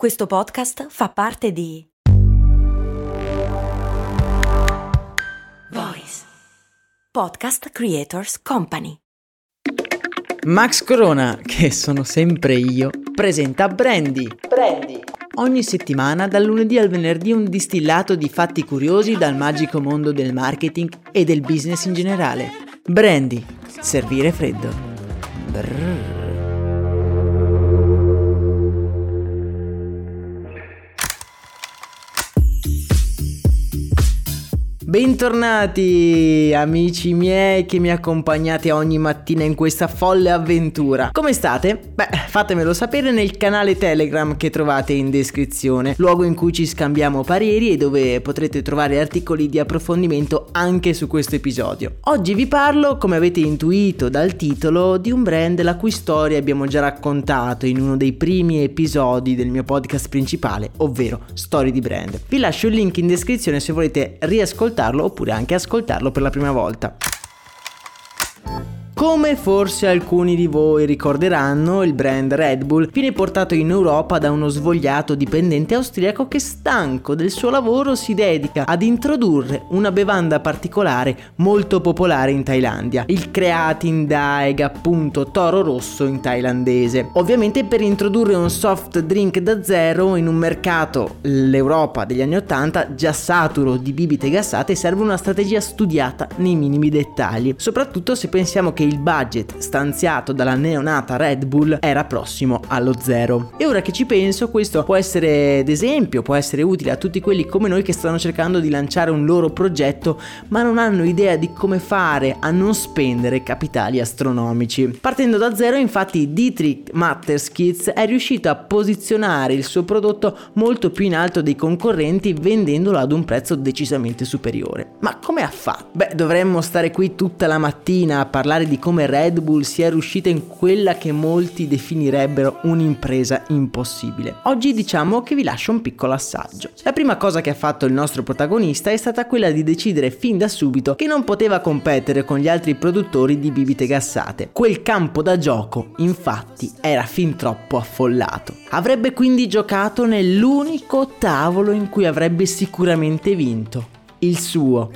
Questo podcast fa parte di Voice Podcast Creators Company. Max Corona, che sono sempre io, presenta Brandy. Brandy. Ogni settimana, dal lunedì al venerdì, un distillato di fatti curiosi dal magico mondo del marketing e del business in generale. Brandy. Servire freddo. Brrr. Bentornati amici miei che mi accompagnate ogni mattina in questa folle avventura. Come state? Beh, fatemelo sapere nel canale Telegram che trovate in descrizione, luogo in cui ci scambiamo pareri e dove potrete trovare articoli di approfondimento anche su questo episodio. Oggi vi parlo, come avete intuito dal titolo, di un brand la cui storia abbiamo già raccontato in uno dei primi episodi del mio podcast principale, ovvero Storie di Brand. Vi lascio il link in descrizione se volete riascoltare ascoltarlo oppure anche ascoltarlo per la prima volta. Come forse alcuni di voi ricorderanno, il brand Red Bull viene portato in Europa da uno svogliato dipendente austriaco che stanco del suo lavoro si dedica ad introdurre una bevanda particolare molto popolare in Thailandia, il Creatin Daeg, appunto toro rosso in thailandese. Ovviamente per introdurre un soft drink da zero in un mercato, l'Europa degli anni 80, già saturo di bibite gassate, serve una strategia studiata nei minimi dettagli, soprattutto se pensiamo che il budget stanziato dalla neonata Red Bull era prossimo allo zero. E ora che ci penso, questo può essere d'esempio, può essere utile a tutti quelli come noi che stanno cercando di lanciare un loro progetto, ma non hanno idea di come fare a non spendere capitali astronomici. Partendo da zero, infatti, Dietrich Matterskitz è riuscito a posizionare il suo prodotto molto più in alto dei concorrenti vendendolo ad un prezzo decisamente superiore. Ma come ha fatto? Beh, dovremmo stare qui tutta la mattina a parlare di come Red Bull sia riuscita in quella che molti definirebbero un'impresa impossibile. Oggi diciamo che vi lascio un piccolo assaggio. La prima cosa che ha fatto il nostro protagonista è stata quella di decidere fin da subito che non poteva competere con gli altri produttori di bibite gassate. Quel campo da gioco, infatti, era fin troppo affollato. Avrebbe quindi giocato nell'unico tavolo in cui avrebbe sicuramente vinto, il suo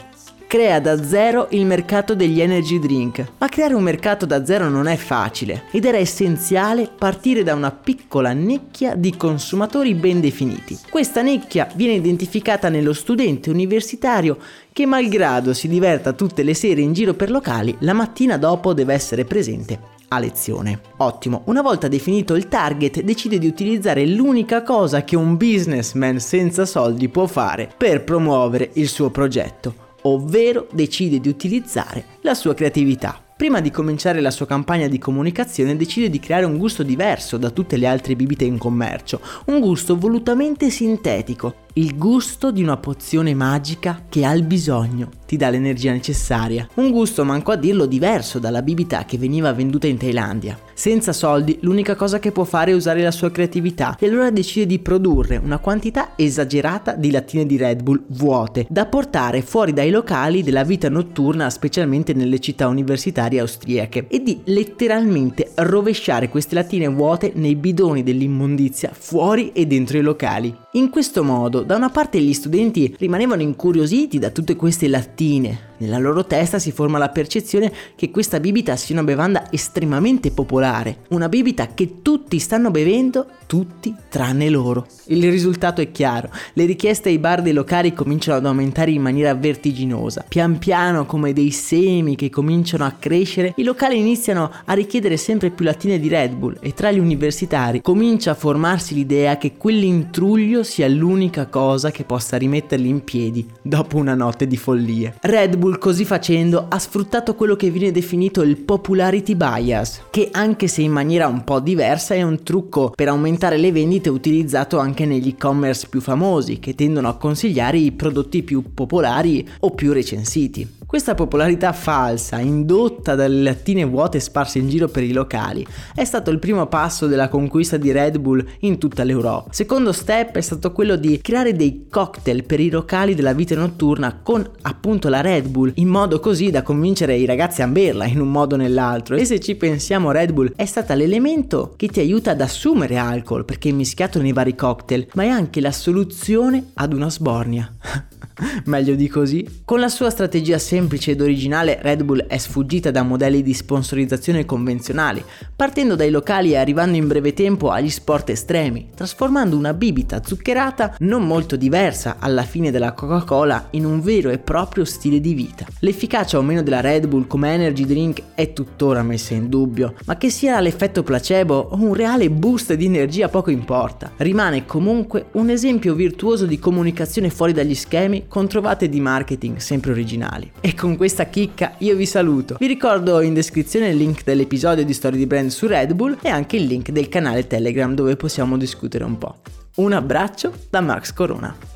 crea da zero il mercato degli energy drink. Ma creare un mercato da zero non è facile ed era essenziale partire da una piccola nicchia di consumatori ben definiti. Questa nicchia viene identificata nello studente universitario che malgrado si diverta tutte le sere in giro per locali, la mattina dopo deve essere presente a lezione. Ottimo, una volta definito il target decide di utilizzare l'unica cosa che un businessman senza soldi può fare per promuovere il suo progetto, ovvero decide di utilizzare la sua creatività. Prima di cominciare la sua campagna di comunicazione decide di creare un gusto diverso da tutte le altre bibite in commercio, un gusto volutamente sintetico, il gusto di una pozione magica che al bisogno ti dà l'energia necessaria. Un gusto, manco a dirlo, diverso dalla bibita che veniva venduta in Thailandia. Senza soldi, l'unica cosa che può fare è usare la sua creatività e allora decide di produrre una quantità esagerata di lattine di Red Bull vuote da portare fuori dai locali della vita notturna, specialmente nelle città universitarie austriache, e di letteralmente rovesciare queste lattine vuote nei bidoni dell'immondizia fuori e dentro i locali. In questo modo, da una parte gli studenti rimanevano incuriositi da tutte queste lattine, nella loro testa si forma la percezione che questa bibita sia una bevanda estremamente popolare, una bibita che tutti stanno bevendo, tutti tranne loro. Il risultato è chiaro, le richieste ai bar dei locali cominciano ad aumentare in maniera vertiginosa. Pian piano, come dei semi che cominciano a crescere, i locali iniziano a richiedere sempre più lattine di Red Bull e tra gli universitari comincia a formarsi l'idea che quell'intruglio sia l'unica cosa che possa rimetterli in piedi dopo una notte di follie. Red Bull Bull così facendo ha sfruttato quello che viene definito il popularity bias, che anche se in maniera un po' diversa è un trucco per aumentare le vendite utilizzato anche negli e-commerce più famosi, che tendono a consigliare i prodotti più popolari o più recensiti. Questa popolarità falsa, indotta dalle lattine vuote sparse in giro per i locali, è stato il primo passo della conquista di Red Bull in tutta l'Europa. Secondo step è stato quello di creare dei cocktail per i locali della vita notturna con appunto la Red Bull, in modo così da convincere i ragazzi a berla in un modo o nell'altro. E se ci pensiamo, Red Bull è stata l'elemento che ti aiuta ad assumere alcol perché è mischiato nei vari cocktail, ma è anche la soluzione ad una sbornia. meglio di così. Con la sua strategia semplice ed originale Red Bull è sfuggita da modelli di sponsorizzazione convenzionali, partendo dai locali e arrivando in breve tempo agli sport estremi, trasformando una bibita zuccherata non molto diversa alla fine della Coca-Cola in un vero e proprio stile di vita. L'efficacia o meno della Red Bull come energy drink è tuttora messa in dubbio, ma che sia l'effetto placebo o un reale boost di energia poco importa. Rimane comunque un esempio virtuoso di comunicazione fuori dagli schemi con trovate di marketing sempre originali. E con questa chicca io vi saluto. Vi ricordo in descrizione il link dell'episodio di Story di Brand su Red Bull e anche il link del canale Telegram dove possiamo discutere un po'. Un abbraccio da Max Corona.